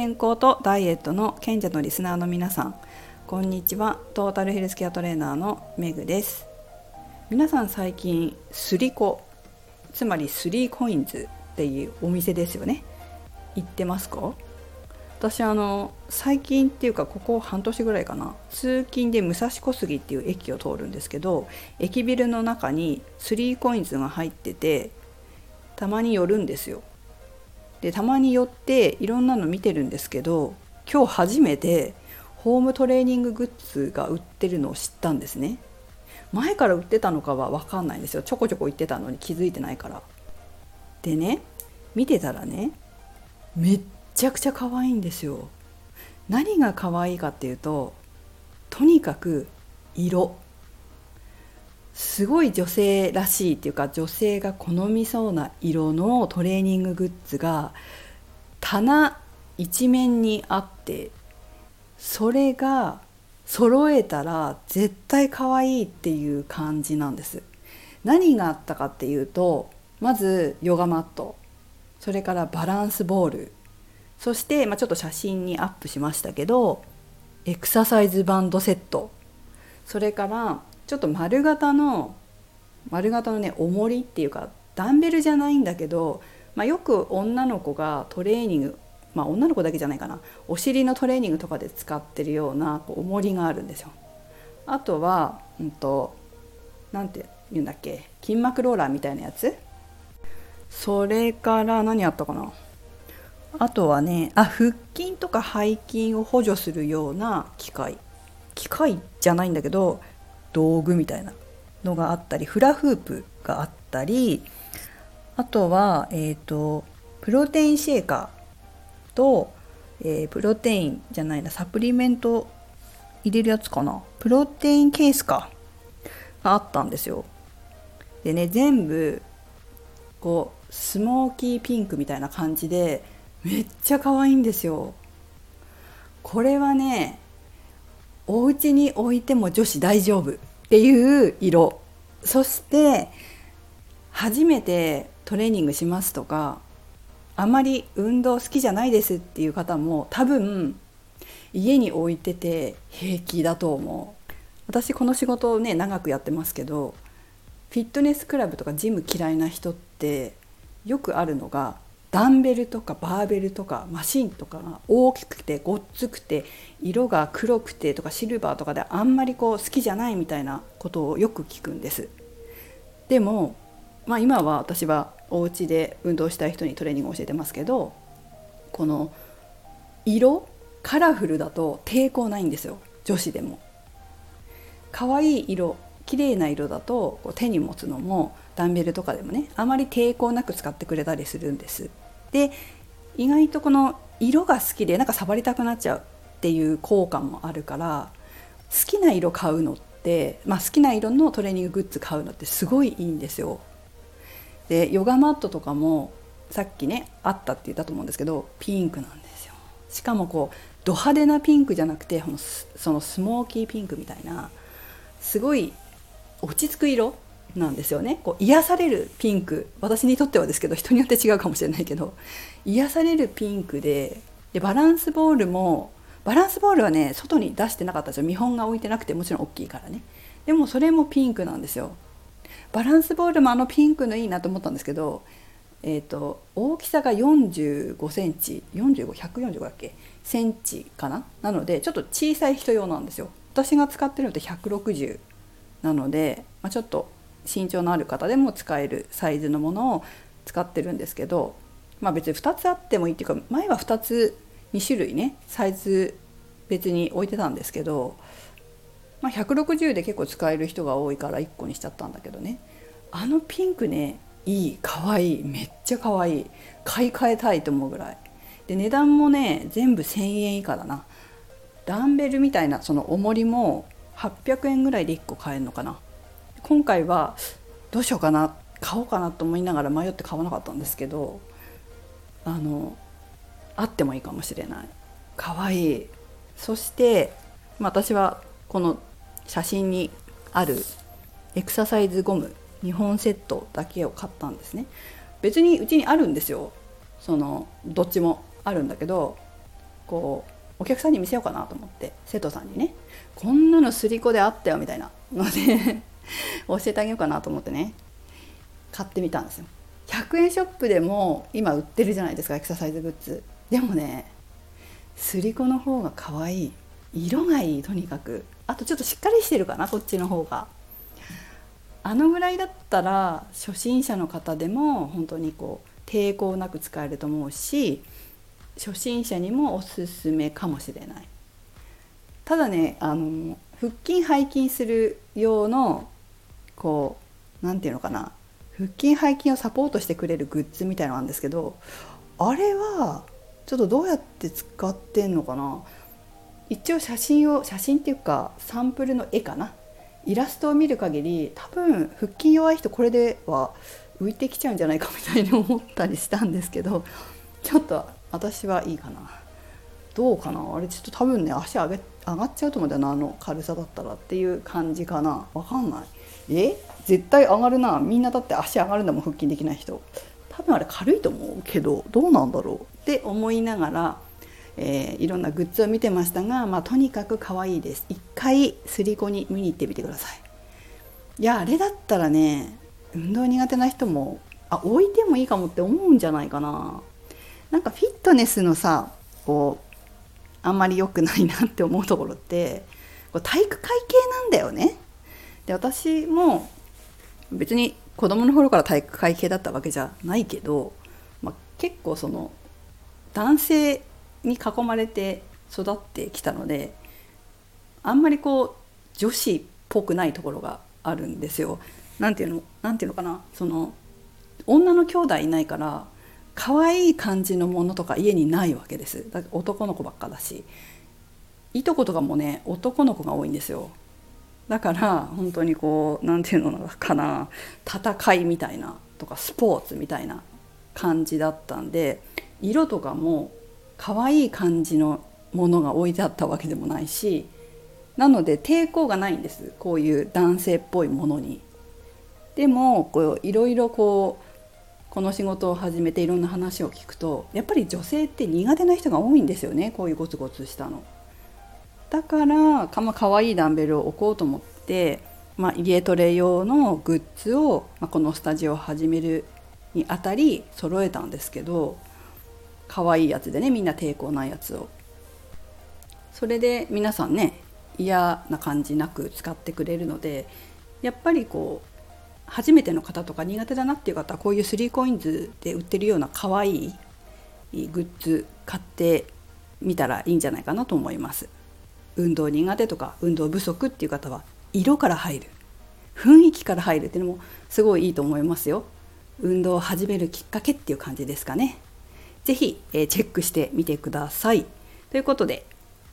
健康とダイエットの賢者のリスナーの皆さん。こんにちは。トータルヘルスケアトレーナーのメグです。皆さん最近スリコつまりスリーコインズっていうお店ですよね。行ってますか？私あの最近っていうかここ半年ぐらいかな。通勤で武蔵小杉っていう駅を通るんですけど駅ビルの中にスリーコインズが入っててたまに寄るんですよ。でたまに寄っていろんなの見てるんですけど今日初めてホームトレーニンググッズが売ってるのを知ったんですね。前から売ってたのかは分かんないんですよ。ちょこちょこ言ってたのに気づいてないから。でね見てたらねめっちゃくちゃ可愛いんですよ。何が可愛いかっていうととにかく色。すごい女性らしいっていうか女性が好みそうな色のトレーニンググッズが棚一面にあってそれが揃えたら絶対可愛いっていう感じなんです。何があったかっていうとまずヨガマット。それからバランスボール。そして、まあ、ちょっと写真にアップしましたけどエクササイズバンドセット。それからちょっと丸型の丸型のね重りっていうかダンベルじゃないんだけど、まあ、よく女の子がトレーニングまあ女の子だけじゃないかなお尻のトレーニングとかで使ってるようなこう重りがあるんですよ。あとはうんと何て言うんだっけ筋膜ローラーみたいなやつ。それから何あったかな。あとはねあ腹筋とか背筋を補助するような機械。機械じゃないんだけど道具みたいなのがあったりフラフープがあったりあとは、えーと、プロテインシェーカーと、えー、プロテインじゃないなサプリメント入れるやつかなプロテインケースかがあったんですよ。でね全部こうスモーキーピンクみたいな感じでめっちゃ可愛いんですよ。これはねお家に置いても女子大丈夫っていう色。そして初めてトレーニングしますとかあまり運動好きじゃないですっていう方も多分家に置いてて平気だと思う。私この仕事をね長くやってますけどフィットネスクラブとかジム嫌いな人ってよくあるのがダンベルとかバーベルとかマシンとかが大きくてごっつくて色が黒くてとかシルバーとかであんまりこう好きじゃないみたいなことをよく聞くんです。でも、まあ、今は私はお家で運動したい人にトレーニングを教えてますけどこの色カラフルだと抵抗ないんですよ女子でも。可愛い色綺麗な色だとこう手に持つのもダンベルとかでもねあまり抵抗なく使ってくれたりするんです。で意外とこの色が好きでなんか触りたくなっちゃうっていう効果もあるから好きな色買うのって、まあ、好きな色のトレーニンググッズ買うのってすごいいいんですよ。でヨガマットとかもさっきねあったって言ったと思うんですけどピンクなんですよ。しかもこうド派手なピンクじゃなくてそのスモーキーピンクみたいなすごい落ち着く色なんですよね。こう癒されるピンク。私にとってはですけど人によって違うかもしれないけど癒されるピンクででバランスボールもバランスボールはね外に出してなかったんですよ。見本が置いてなくてもちろん大きいからね。でもそれもピンクなんですよ。バランスボールもあのピンクのいいなと思ったんですけどえーと、大きさが45センチ45145だっけ？センチかな？なのでちょっと小さい人用なんですよ。私が使ってるのって160なので、まあ、ちょっと身長のある方でも使えるサイズのものを使ってるんですけど、まあ、別に2つあってもいいっていうか前は2つ2種類ねサイズ別に置いてたんですけど、まあ、160で結構使える人が多いから1個にしちゃったんだけどね。あのピンクねいいかわいいめっちゃかわいい買い替えたいと思うぐらい。で値段もね全部1,000円以下だな。ダンベルみたいなその重りも800円ぐらいで1個買えるのかな。今回はどうしようかな買おうかなと思いながら迷って買わなかったんですけどあのあってもいいかもしれない。かわい。いそして、ま、私はこの写真にあるエクササイズゴム2本セットだけを買ったんですね。別にうちにあるんですよ。そのどっちもあるんだけどこうお客さんに見せようかなと思って生徒さんにね。こんなのすり子であったよみたいなので教えてあげようかなと思ってね。買ってみたんですよ。100円ショップでも今売ってるじゃないですかエクササイズグッズ。でもねすり子の方が可愛い。色がいいとにかく。あとちょっとしっかりしてるかなこっちの方が。あのぐらいだったら初心者の方でも本当にこう抵抗なく使えると思うし初心者にもおすすめかもしれない。ただねあの腹筋背筋する用のこう何て言うのかな。腹筋背筋をサポートしてくれるグッズみたいなのなんですけどあれはちょっとどうやって使ってんのかな。一応写真を写真っていうかサンプルの絵かな。イラストを見る限り多分腹筋弱い人これでは浮いてきちゃうんじゃないかみたいに思ったりしたんですけどちょっと私はいいかな。どうかな。あれちょっと多分ね足上げ上がっちゃうと思うんだよなあの軽さだったらっていう感じかな。わかんない。え絶対上がるな。みんなだって足上がるんだもん腹筋できない人。多分あれ軽いと思うけどどうなんだろう。って思いながら、えー、いろんなグッズを見てましたが、まあ、とにかく可愛いです。一回すり子に見に行ってみてください。いやあれだったらね運動苦手な人もあ置いてもいいかもって思うんじゃないかな。なんかフィットネスのさこうあんまり良くないなって思うところってこう体育会系なんだよね。で私も別に子供の頃から体育会系だったわけじゃないけど、まあ、結構その男性に囲まれて育ってきたのであんまりこう女子っぽくないところがあるんですよ。なんていうのなんていうのかなその女の兄弟いないから可愛い感じのものとか家にないわけです。だ男の子ばっかだし。いとことかもね男の子が多いんですよ。だから本当にこう何て言うのかな戦いみたいなとかスポーツみたいな感じだったんで色とかも可愛い感じのものが置いてあったわけでもないしなので抵抗がないんですこういう男性っぽいものに。でもこういろいろこうこの仕事を始めていろんな話を聞くとやっぱり女性って苦手な人が多いんですよねこういうゴツゴツしたの。だからかま可愛いダンベルを置こうと思って、まあ、家トレ用のグッズを、まあ、このスタジオを始めるにあたり揃えたんですけど可愛いやつでねみんな抵抗ないやつを。それで皆さんね嫌な感じなく使ってくれるのでやっぱりこう初めての方とか苦手だなっていう方はこういう 3COINS で売ってるような可愛いグッズ買ってみたらいいんじゃないかなと思います運動苦手とか運動不足っていう方は色から入る。雰囲気から入るっていうのもすごいいいと思いますよ。運動を始めるきっかけっていう感じですかね。是非、えー、チェックしてみてください。ということで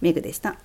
メグでした。